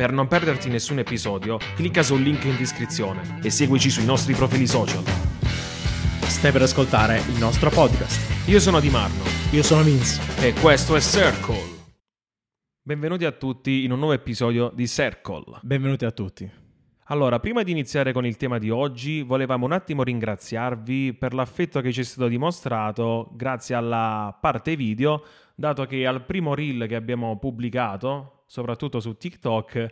Per non perderti nessun episodio, clicca sul link in descrizione e seguici sui nostri profili social. Stai per ascoltare il nostro podcast. Io sono Di Marno Io sono Vince. e questo è Circle. Benvenuti a tutti in un nuovo episodio di Circle. Benvenuti a tutti. Allora, prima di iniziare con il tema di oggi, volevamo un attimo ringraziarvi per l'affetto che ci è stato dimostrato grazie alla parte video, dato che al primo reel che abbiamo pubblicato, soprattutto su TikTok,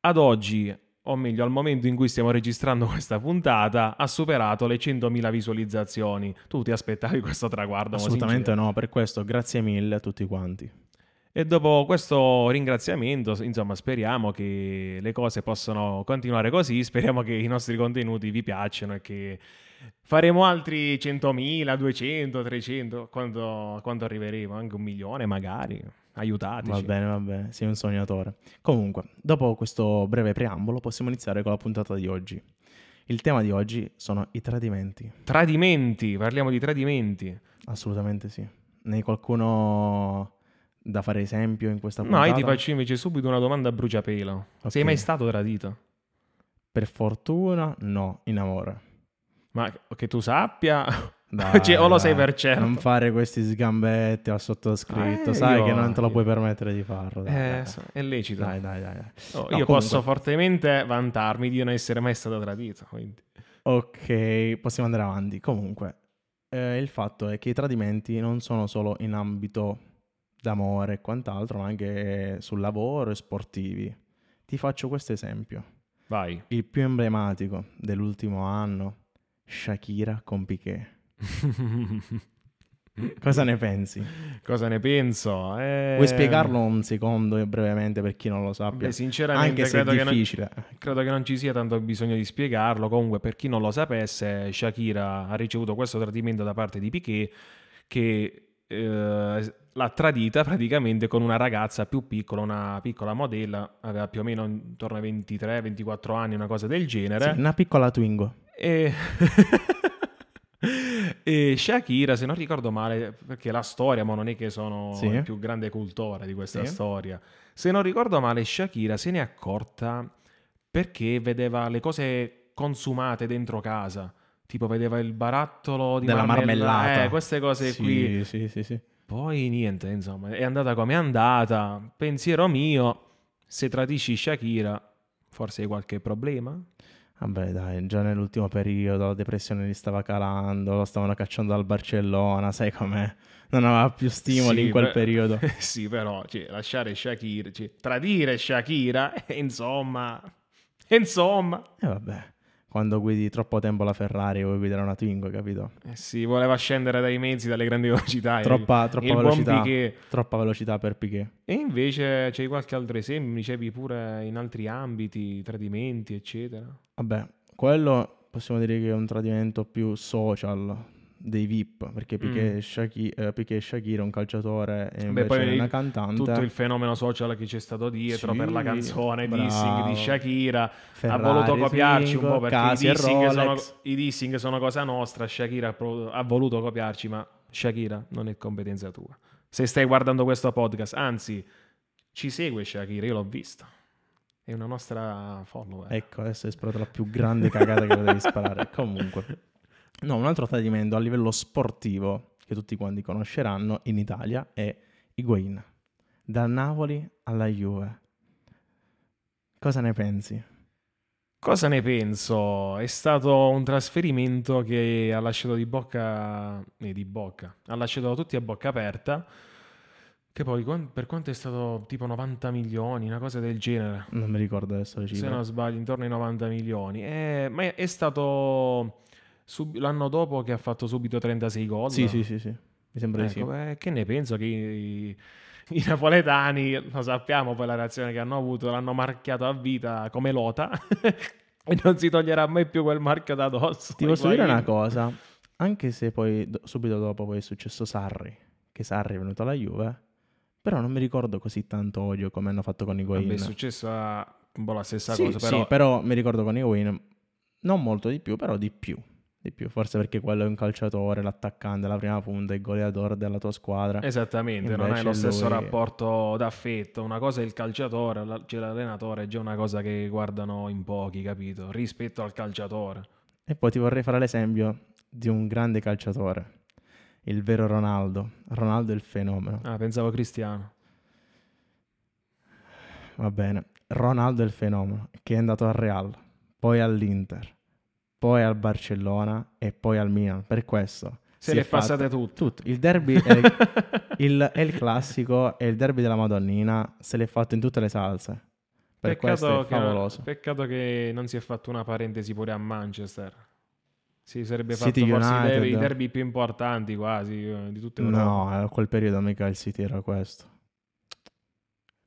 ad oggi, o meglio al momento in cui stiamo registrando questa puntata, ha superato le 100.000 visualizzazioni. Tu ti aspettavi questo traguardo? Assolutamente no, per questo grazie mille a tutti quanti. E dopo questo ringraziamento, insomma, speriamo che le cose possano continuare così, speriamo che i nostri contenuti vi piacciono e che faremo altri 100.000, 200, 300, quando, quando arriveremo, anche un milione magari. Aiutateci. Va bene, va bene, sei un sognatore. Comunque, dopo questo breve preambolo possiamo iniziare con la puntata di oggi. Il tema di oggi sono i tradimenti. Tradimenti, parliamo di tradimenti. Assolutamente sì. Ne hai qualcuno da fare esempio in questa No, puntata? io ti faccio invece subito una domanda a bruciapelo. Sei Ok. mai stato tradito? Per fortuna no, in amore. Ma che tu sappia, Dai, Cioè, o lo sai per certo? Non fare questi sgambetti al sottoscritto, Eh, sai io- che non te lo puoi permettere di farlo. Dai, eh, dai. è lecito. dai, dai, dai. Oh, No, io comunque- posso fortemente vantarmi di non essere mai stato tradito. quindi. Ok, possiamo andare avanti. Comunque, eh, il fatto è che i tradimenti non sono solo in ambito d'amore e quant'altro, ma anche sul lavoro e sportivi. Ti faccio questo esempio. Vai. Il più emblematico dell'ultimo anno, Shakira con Piqué. Cosa ne pensi? Cosa ne penso? Eh, Vuoi spiegarlo un secondo brevemente per chi non lo sappia? Beh, sinceramente, Anche se è credo, che non, difficile. credo che non ci sia tanto bisogno di spiegarlo. Comunque, per chi non lo sapesse, Shakira ha ricevuto questo tradimento da parte di Piquet che eh, l'ha tradita praticamente con una ragazza più piccola, una piccola modella, aveva più o meno intorno ai 23-24 anni, una cosa del genere. Sì, una piccola Twingo. E... e Shakira, se non ricordo male, perché la storia, ma non è che sono Sì. il più grande cultore di questa Sì. storia. Se non ricordo male, Shakira se ne è accorta perché vedeva le cose consumate dentro casa. Tipo, vedeva il barattolo di Della marmella- marmellata. Eh, queste cose sì, qui. Sì, sì, sì. Poi niente, insomma, è andata come è andata. Pensiero mio, se tradisci Shakira, forse hai qualche problema? Vabbè, dai, già nell'ultimo periodo la depressione gli stava calando, lo stavano cacciando dal Barcellona, sai com'è? Non aveva più stimoli Sì, in quel beh, periodo. sì, però, cioè, lasciare Shakira, cioè, tradire Shakira, eh, insomma, insomma, E vabbè, quando guidi troppo tempo la Ferrari vuoi guidare una Twingo, capito? eh sì, voleva scendere dai mezzi, dalle grandi velocità. Troppa, troppa velocità. Troppa velocità per Piquet. E invece c'hai qualche altro esempio, mi dicevi pure in altri ambiti, tradimenti, eccetera. Vabbè, quello possiamo dire che è un tradimento più social dei VIP, perché Piquet, Mm. Shaki- Piquet e Shakira è un calciatore e Beh, poi è una cantante. Tutto il fenomeno social che c'è stato dietro Sì, per la canzone bravo. dissing di Shakira Ferrari, ha voluto copiarci un Twingo, po' perché i dissing, sono, i dissing sono cosa nostra. Shakira ha, voluto copiarci, ma Shakira non è competenza tua. Se stai guardando questo podcast, anzi, ci segue Shakira, io l'ho visto. È una nostra follower. Ecco, adesso è esplodata la più grande cagata che potevi sparare. Comunque, no, un altro tradimento a livello sportivo che tutti quanti conosceranno in Italia è Higuain. Dal Napoli alla Juve. Cosa ne pensi? Cosa ne penso? È stato un trasferimento che ha lasciato di bocca, eh, di bocca, ha lasciato tutti a bocca aperta. Che poi per quanto è stato tipo 90 milioni, una cosa del genere. Non mi ricordo adesso le Se cifre. non sbaglio, intorno ai 90 milioni. Eh, ma è, è stato sub- l'anno dopo che ha fatto subito 36 gol. Sì, sì, sì, sì. Mi sembra di sì. Ecco, eh, che ne penso che i, i napoletani, lo sappiamo poi la reazione che hanno avuto, l'hanno marchiato a vita come Lota e non si toglierà mai più quel marchio da addosso. Ti posso dire una cosa, anche se poi do- subito dopo poi è successo Sarri, che Sarri è venuto alla Juve, però non mi ricordo così tanto odio come hanno fatto con Higuain. Vabbè, è successa un po' la stessa sì, cosa, sì, però però mi ricordo con Higuain non molto di più, però di più. Di più, forse perché quello è un calciatore, l'attaccante, la prima punta, il goleador della tua squadra. Esattamente, non Invece è lo stesso lui- rapporto d'affetto. Una cosa è il calciatore, la- cioè l'allenatore è già una cosa che guardano in pochi, capito? Rispetto al calciatore. E poi ti vorrei fare l'esempio di un grande calciatore, il vero Ronaldo. Ronaldo è il fenomeno. Ah, pensavo Cristiano. Va bene. Ronaldo è il fenomeno, che è andato al Real, poi all'Inter, poi al Barcellona e poi al Milan. Per questo Se le è passate tutte. tutto. Il derby è il, è il classico, è il derby della Madonnina, se l'è fatto in tutte le salse. Per questo Peccato è che, favoloso. peccato che non si è fatto una parentesi pure a Manchester. Si sarebbe City fatto forse i United. derby, i derby più importanti quasi eh, di tutte Europa. No, a quel periodo mica il City era questo.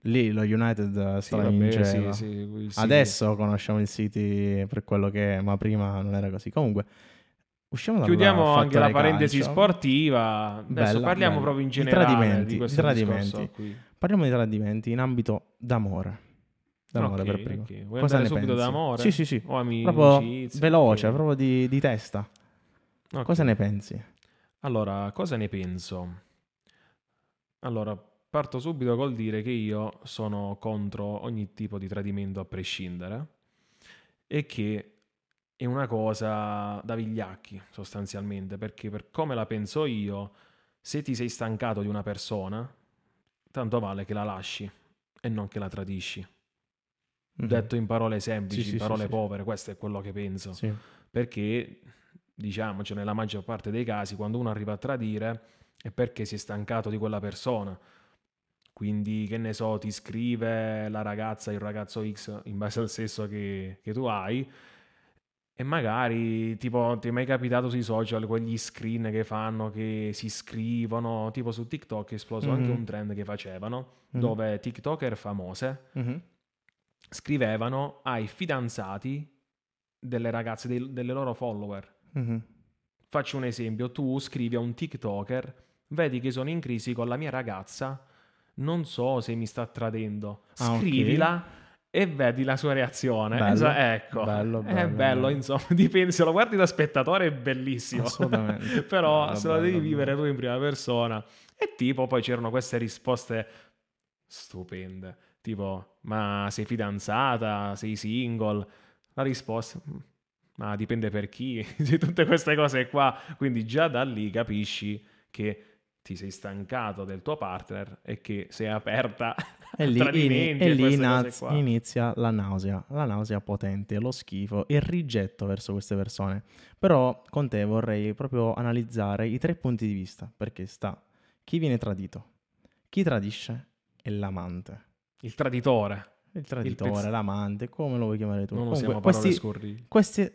Lì lo United Sì, vabbè, sì, sì. Adesso conosciamo il City per quello che è, ma prima non era così. Comunque, usciamo Chiudiamo anche la parentesi calcio. sportiva. Adesso Bella, parliamo bella. proprio in I generale tradimenti, di i tradimenti. discorso qui. Parliamo di tradimenti in ambito d'amore. D'amore Ok, per primo. ok. Vuoi Cosa andare ne subito pensi? d'amore? Sì, sì, sì. O ami- Proprio amicizia? veloce, Ok. proprio di, di testa. Ok. Cosa ne pensi? Allora, cosa ne penso? Allora, parto subito col dire che io sono contro ogni tipo di tradimento a prescindere e che è una cosa da vigliacchi sostanzialmente, perché per come la penso io, se ti sei stancato di una persona, tanto vale che la lasci e non che la tradisci. Mhm. Detto in parole semplici, Sì, in sì, parole sì. povere, questo è quello che penso perché diciamoci nella maggior parte dei casi quando uno arriva a tradire è perché si è stancato di quella persona quindi che ne so ti scrive la ragazza il ragazzo X in base al sesso che, che tu hai e magari tipo ti è mai capitato sui social quegli screen che fanno che si scrivono tipo su TikTok è esploso anche Mhm. un trend che facevano Mhm. dove TikToker famose Mhm. scrivevano ai fidanzati delle ragazze, dei- delle loro follower. Mhm. Faccio un esempio, tu scrivi a un TikToker, vedi che sono in crisi con la mia ragazza, non so se mi sta tradendo. Ah. Scrivila e vedi la sua reazione. Bello, Esa- ecco, bello, è bello, bello, bello. insomma, dipende, se lo guardi da spettatore è bellissimo. Assolutamente. Però Bello, se lo bello, devi bello. vivere tu in prima persona. E tipo, poi c'erano queste risposte stupende. Tipo, ma sei fidanzata? Sei single? La risposta, "Mm, ma dipende per chi. Tutte queste cose qua. Quindi già da lì capisci che ti sei stancato del tuo partner e che sei aperta E lì, tradimenti e lì queste inaz- inizia la nausea, la nausea potente, lo schifo, il rigetto verso queste persone. Però con te vorrei proprio analizzare i tre punti di vista, perché sta chi viene tradito, chi tradisce e l'amante. Il traditore. Il traditore, pezz- l'amante, come lo vuoi chiamare tu? Non Comunque, usiamo parole questi, scurrili. questi...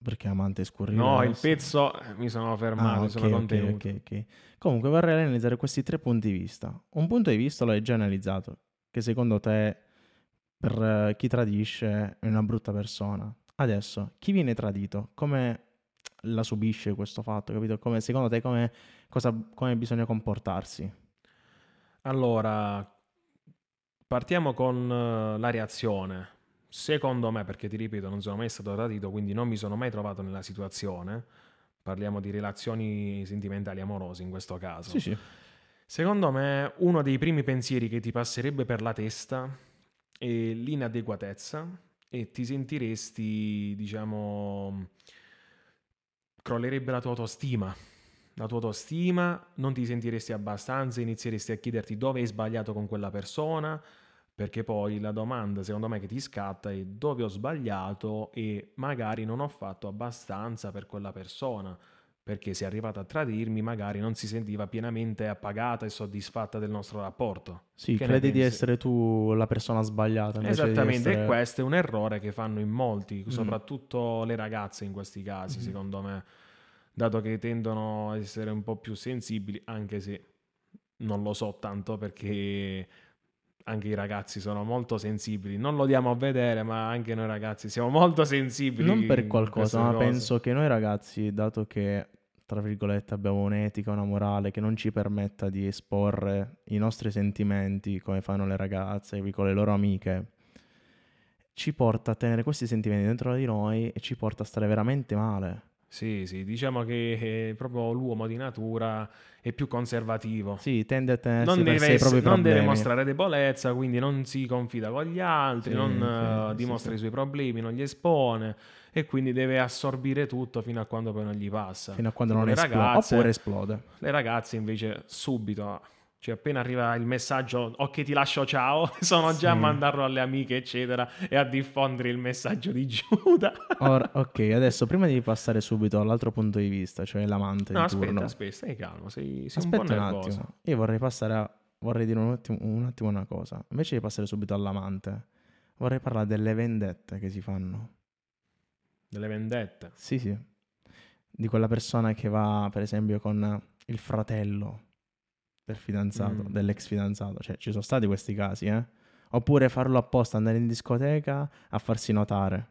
Perché amante scurrile? No, il pezzo eh, mi sono fermato, Ah, mi ok, sono contenuto. ok, ok. Comunque vorrei analizzare questi tre punti di vista. Un punto di vista l'hai già analizzato, che secondo te per eh, chi tradisce è una brutta persona. Adesso, chi viene tradito, come la subisce questo fatto, capito? Come, secondo te come, cosa, come bisogna comportarsi? Allora, partiamo con eh, la reazione. Secondo me, perché ti ripeto, non sono mai stato tradito, quindi non mi sono mai trovato nella situazione. Parliamo di relazioni sentimentali amorose in questo caso. Sì, sì. Secondo me, uno dei primi pensieri che ti passerebbe per la testa è l'inadeguatezza e ti sentiresti, diciamo, crollerebbe la tua autostima. La tua autostima, non ti sentiresti abbastanza, inizieresti a chiederti dove hai sbagliato con quella persona, perché poi la domanda, secondo me, che ti scatta è dove ho sbagliato e magari non ho fatto abbastanza per quella persona perché se è arrivata a tradirmi magari non si sentiva pienamente appagata e soddisfatta del nostro rapporto. Sì, Che credi di essere tu la persona sbagliata. Esattamente, essere- e questo è un errore che fanno in molti, Mm. soprattutto le ragazze in questi casi, Mhm. secondo me, dato che tendono a essere un po' più sensibili, anche se non lo so tanto perché anche i ragazzi sono molto sensibili. Non lo diamo a vedere, ma anche noi ragazzi siamo molto sensibili. Non per qualcosa, ma cose. penso che noi ragazzi, dato che tra virgolette abbiamo un'etica, una morale che non ci permetta di esporre i nostri sentimenti come fanno le ragazze con le loro amiche, ci porta a tenere questi sentimenti dentro di noi e ci porta a stare veramente male. Sì, sì, diciamo che eh, proprio l'uomo di natura è più conservativo. Sì, tende a tenersi Non deve, i propri non deve mostrare debolezza, quindi non si confida con gli altri, Sì, non sì, eh, dimostra sì. i suoi problemi, non li espone e quindi deve assorbire tutto fino a quando poi non gli passa. Fino a quando non le esplode. ragazze- Oppure esplode. Le ragazze invece subito, cioè appena arriva il messaggio ok ti lascio ciao, sono già a Sì. mandarlo alle amiche eccetera e a diffondere il messaggio di Giuda. Ora, ok, adesso prima di passare subito all'altro punto di vista, cioè l'amante No, di aspetta, turno. aspetta, stai calmo, sei, sei Aspetta un po' un nervoso. attimo. Io vorrei passare a... Vorrei dire un attimo, un attimo una cosa. Invece di passare subito all'amante, vorrei parlare delle vendette che si fanno. Delle vendette. Sì, sì. Di quella persona che va, per esempio, con il fratello del fidanzato, Mm. dell'ex fidanzato. Cioè, ci sono stati questi casi, eh? Oppure farlo apposta, andare in discoteca a farsi notare.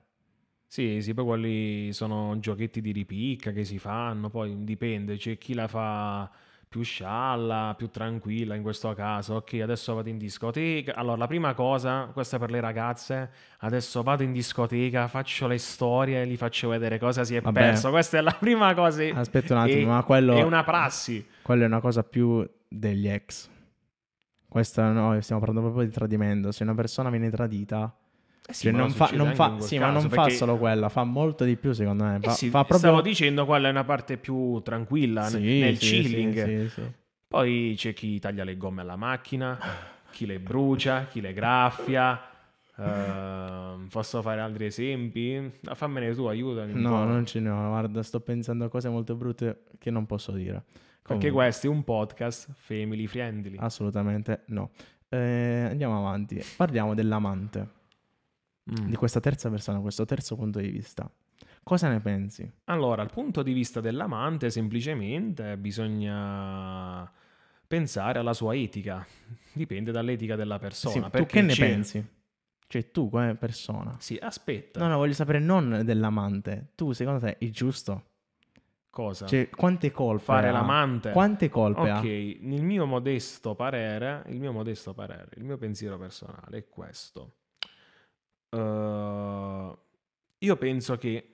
Sì, sì, poi quelli sono giochetti di ripicca che si fanno, poi dipende, c'è chi la fa più scialla, più tranquilla in questo caso. Ok, adesso vado in discoteca. Allora, la prima cosa, questa per le ragazze, adesso vado in discoteca, faccio le storie e gli faccio vedere cosa si è Vabbè. perso. Questa è la prima cosa. Aspetta un attimo, e- ma quello... È una prassi. Quello è una cosa più degli ex. Questa no, stiamo parlando proprio di tradimento. Se una persona viene tradita, sì, cioè ma non fa, non fa- sì, ma non fa perché- solo quella, fa molto di più secondo me. Eh Fa, sì, fa proprio... Stavo dicendo, quella è una parte più tranquilla Sì, nel sì, chilling. Poi c'è chi taglia le gomme alla macchina, chi le brucia, chi le graffia. Ehm, posso fare altri esempi? Ah, Fammene tu, aiutami. No, non ce ne ho. Guarda, sto pensando a cose molto brutte che non posso dire. Perché Comunque, questo è un podcast family friendly. Assolutamente no. Eh, andiamo avanti. Parliamo dell'amante, Mm. di questa terza persona, questo terzo punto di vista. Cosa ne pensi? Allora, dal punto di vista dell'amante, semplicemente bisogna pensare alla sua etica. Dipende dall'etica della persona. Sì, tu che ne c'è- pensi? Cioè, tu come persona. Sì, aspetta. No, no, voglio sapere non dell'amante. Tu, secondo te, è giusto? Cosa? Cioè, quante colpe Fare ha? l'amante? Quante colpe ha? Ok, nel mio modesto parere, il mio modesto parere, il mio pensiero personale è questo. Eh, io penso che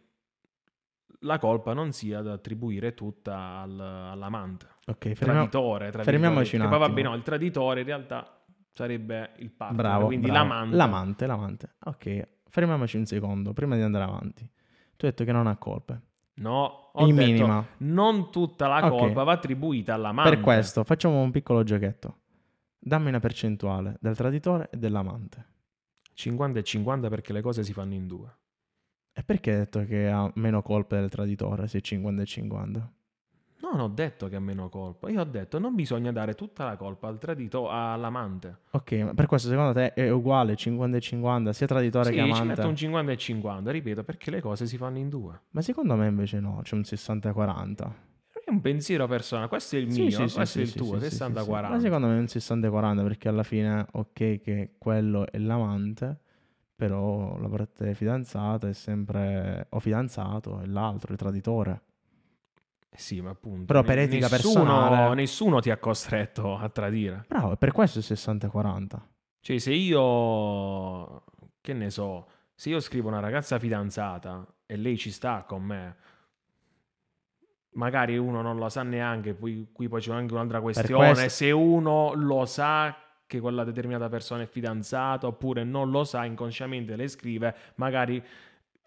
la colpa non sia da attribuire tutta al- all'amante. Ok, fermiamo- Traditore, tra fermiamoci un. Che Poi vabbè, attimo. no, il traditore in realtà sarebbe il partner, Bravo, quindi bravo. l'amante. L'amante, l'amante. Ok, fermiamoci un secondo prima di andare avanti. Tu hai detto che non ha colpe. No, ho In detto, minima. non tutta la colpa va attribuita all'amante. Per questo, facciamo un piccolo giochetto. Dammi una percentuale del traditore e dell'amante. 50 e 50 perché le cose si fanno in due. E perché hai detto che ha meno colpe del traditore se è 50 e 50? Non ho detto che ha meno colpa. Io ho detto non bisogna dare tutta la colpa al tradito all'amante. Ok, ma per questo secondo te è uguale 50 e 50, sia traditore Sì, che ci amante? metto un 50 e 50, ripeto, perché le cose si fanno in due. Ma secondo me invece no, c'è un 60 e 40. È un pensiero personale, questo è il mio, sì, questo sì, è il tuo, sì, sì, sì, 60-40. sì. Ma secondo me è un 60 e 40 perché alla fine, ok, che quello è l'amante, però la parte fidanzata è sempre o fidanzato e l'altro, il traditore. Eh Sì, ma appunto. Però per etica nessuno, personale- Nessuno ti ha costretto a tradire. Bravo, e per questo è 60 e 40. Cioè, se io, che ne so, se io scrivo una ragazza fidanzata e lei ci sta con me, magari uno non lo sa neanche, poi, qui poi c'è anche un'altra questione, questo- se uno lo sa che quella determinata persona è fidanzata oppure non lo sa, inconsciamente le scrive, magari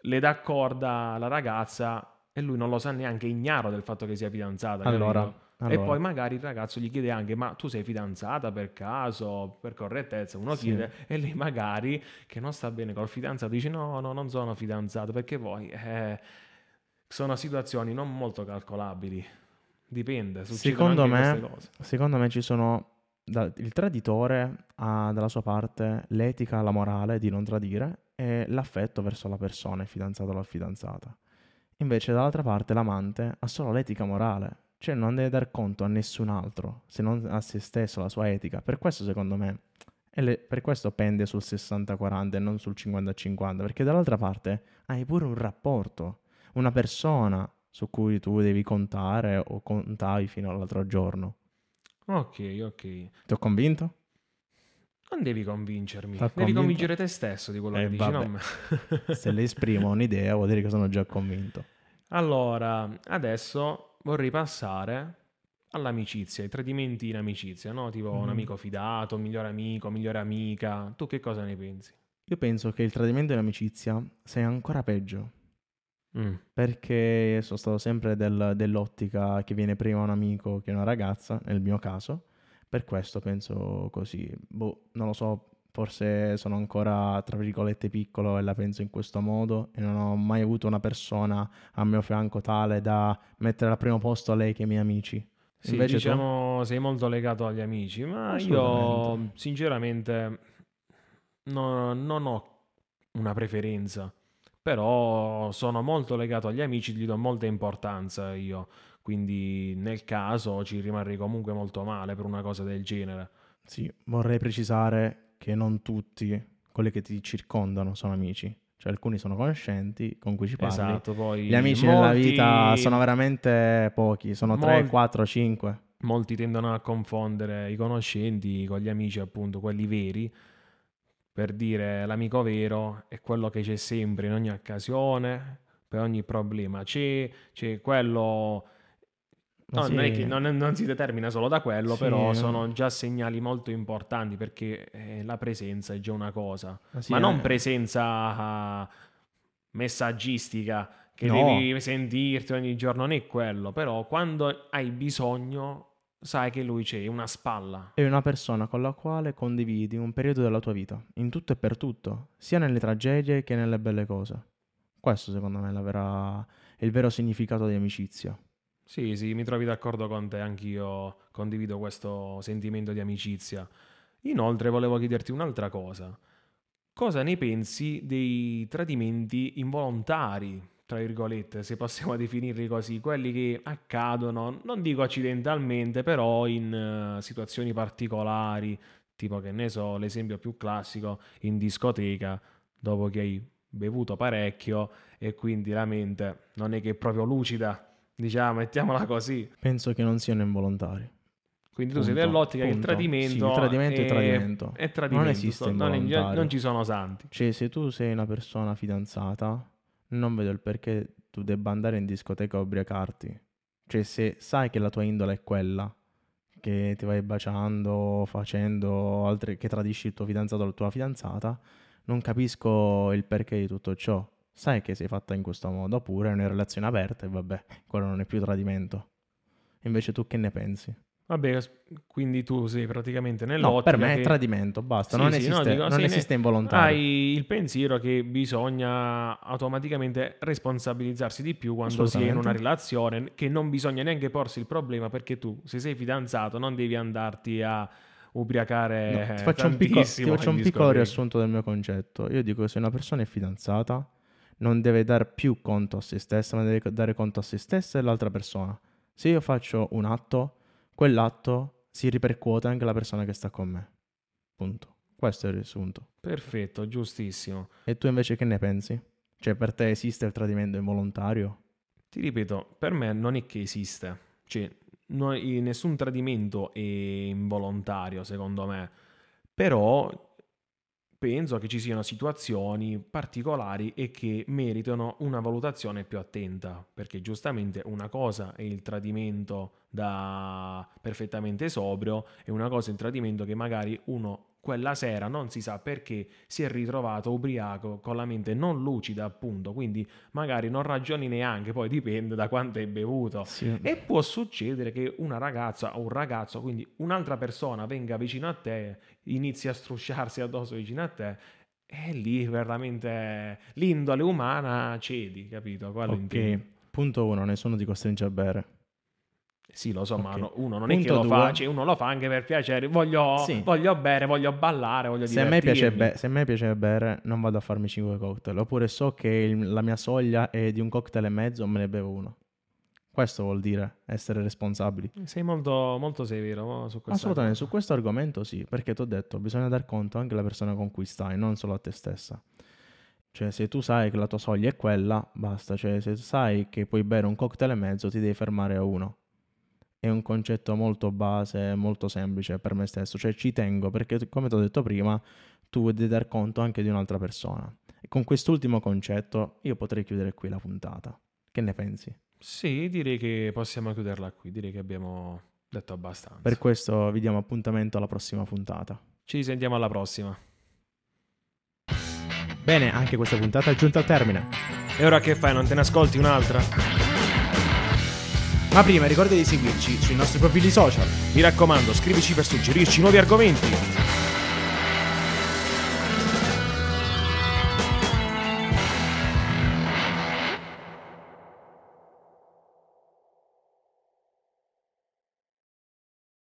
le dà corda alla ragazza e lui non lo sa neanche, ignaro del fatto che sia fidanzata. Allora, capito? E allora. poi magari il ragazzo gli chiede anche: Ma tu sei fidanzata per caso, per correttezza? Uno Sì. chiede, e lei magari che non sta bene col fidanzato dice: No, no, non sono fidanzato perché poi eh, sono situazioni non molto calcolabili. Dipende. Secondo me-. Secondo me ci sono... da- il traditore ha dalla sua parte l'etica, la morale di non tradire e l'affetto verso la persona, il fidanzato o la fidanzata. Invece dall'altra parte l'amante ha solo l'etica morale, cioè non deve dar conto a nessun altro, se non a se stesso, la sua etica. Per questo secondo me, le- per questo pende sul 60-40 e non sul 50-50, perché dall'altra parte hai pure un rapporto, una persona su cui tu devi contare o contavi fino all'altro giorno. Ok, ok. Ti ho convinto? Non devi convincermi, T'ha devi convinto? convincere te stesso di quello Eh, che dici, non. Se le esprimo un'idea vuol dire che sono già convinto. Allora, adesso vorrei passare all'amicizia, ai tradimenti in amicizia, no? Tipo un Mhm. amico fidato, un migliore amico, migliore amica. Tu che cosa ne pensi? Io penso che il tradimento in amicizia sia ancora peggio. Mm. Perché sono stato sempre del- dell'ottica che viene prima un amico che una ragazza, nel mio caso. Per questo penso così. Boh, non lo so, forse sono ancora, tra virgolette, piccolo e la penso in questo modo e non ho mai avuto una persona a mio fianco tale da mettere al primo posto lei che i miei amici. Sì, Invece tu? diciamo sei molto legato agli amici, ma io sinceramente no- non ho una preferenza, però sono molto legato agli amici, gli do molta importanza io, quindi nel caso ci rimarrei comunque molto male per una cosa del genere. Sì, vorrei precisare che non tutti quelli che ti circondano sono amici. Cioè alcuni sono conoscenti con cui ci parli. Esatto, poi Gli amici nella molti- vita sono veramente pochi, sono 3, Mol- 4, 5. Molti tendono a confondere i conoscenti con gli amici, appunto, quelli veri, per dire l'amico vero è quello che c'è sempre in ogni occasione, per ogni problema. C'è, c'è quello... No, sì, non, è che- non non si determina solo da quello, Sì, però sono già segnali molto importanti perché eh, la presenza è già una cosa. ma sì, Ma non eh, presenza ah, messaggistica che No. devi sentirti ogni giorno, non è quello, però quando hai bisogno sai che lui c'è, una spalla. È una persona con la quale condividi un periodo della tua vita, in tutto e per tutto, sia nelle tragedie che nelle belle cose. Questo secondo me è, vera- è il vero significato di amicizia. Sì, sì, mi trovi d'accordo con te, anch'io condivido questo sentimento di amicizia. Inoltre volevo chiederti un'altra cosa. Cosa ne pensi dei tradimenti involontari, tra virgolette, se possiamo definirli così, quelli che accadono, non dico accidentalmente, però in eh, situazioni particolari, tipo che ne so, l'esempio più classico, in discoteca, dopo che hai bevuto parecchio e quindi la mente non è che è proprio lucida, diciamo, mettiamola così. Penso che non siano involontari. Quindi tu sei Punto, dell'ottica che il punto. tradimento, Sì, il tradimento è tradimento. è tradimento, Non esiste non, è- non ci sono santi. Cioè, se tu sei una persona fidanzata, non vedo il perché tu debba andare in discoteca a ubriacarti. Cioè, se sai che la tua indole è quella, che ti vai baciando, facendo altre, che tradisci il tuo fidanzato o la tua fidanzata, non capisco il perché di tutto ciò. Sai che sei fatta in questo modo, oppure è una relazione aperta e vabbè, quello non è più tradimento. Invece tu che ne pensi? Vabbè, quindi tu sei praticamente No, nell'ottica per me è che tradimento, basta, Sì, non sì, esiste, no, dico, non sei ne- esiste involontario. hai il pensiero che bisogna automaticamente responsabilizzarsi di più quando si è in una relazione, che non bisogna neanche porsi il problema perché tu, se sei fidanzato, non devi andarti a ubriacare No, ti faccio un, piccolo, ti faccio un piccolo riassunto del mio concetto. Io dico che se una persona è fidanzata, non deve dare più conto a se stessa, ma deve dare conto a se stessa e all'altra persona. Se io faccio un atto, quell'atto si ripercuote anche alla persona che sta con me. Punto. Questo è il riassunto. Perfetto, giustissimo. E tu invece che ne pensi? Cioè, per te esiste il tradimento involontario? Ti ripeto, per me non è che esiste, cioè no- nessun tradimento è involontario secondo me, però penso che ci siano situazioni particolari e che meritano una valutazione più attenta, perché giustamente una cosa è il tradimento da perfettamente sobrio e una cosa è il tradimento che magari uno quella sera non si sa perché si è ritrovato ubriaco con la mente non lucida appunto, quindi magari non ragioni neanche, poi dipende da quanto hai bevuto. Sì. E può succedere che una ragazza o un ragazzo, quindi un'altra persona venga vicino a te, inizi a strusciarsi addosso vicino a te e lì veramente l'indole umana cedi, capito? Ok. intendo. Punto uno, nessuno ti costringe a bere. Sì, lo so, ma Ok. no- uno non è che Punto lo fa, cioè uno lo fa anche per piacere, voglio, Sì. voglio bere, voglio ballare, voglio Se a, me piace divertirmi. be- se a me piace bere, non vado a farmi 5 cocktail. Oppure so che il- la mia soglia è di un cocktail e mezzo, me ne bevo uno. Questo vuol dire essere responsabili. Sei molto, molto severo su questa Assolutamente, cosa. su questo argomento sì, perché ti ho detto, bisogna dar conto anche alla persona con cui stai, non solo a te stessa. Cioè, se tu sai che la tua soglia è quella, basta. Cioè, se sai che puoi bere un cocktail e mezzo, ti devi fermare a uno. È un concetto molto base, molto semplice per me stesso. Cioè, ci tengo perché, come ti ho detto prima, tu devi dar conto anche di un'altra persona. E con quest'ultimo concetto, io potrei chiudere qui la puntata. Che ne pensi? Sì, direi che possiamo chiuderla qui. Direi che abbiamo detto abbastanza. Per questo vi diamo appuntamento alla prossima puntata. Ci sentiamo alla prossima. Bene, anche questa puntata è giunta al termine. E ora che fai? Non te ne ascolti un'altra? Ma prima ricorda di seguirci sui nostri profili social. Mi raccomando, scrivici per suggerirci nuovi argomenti.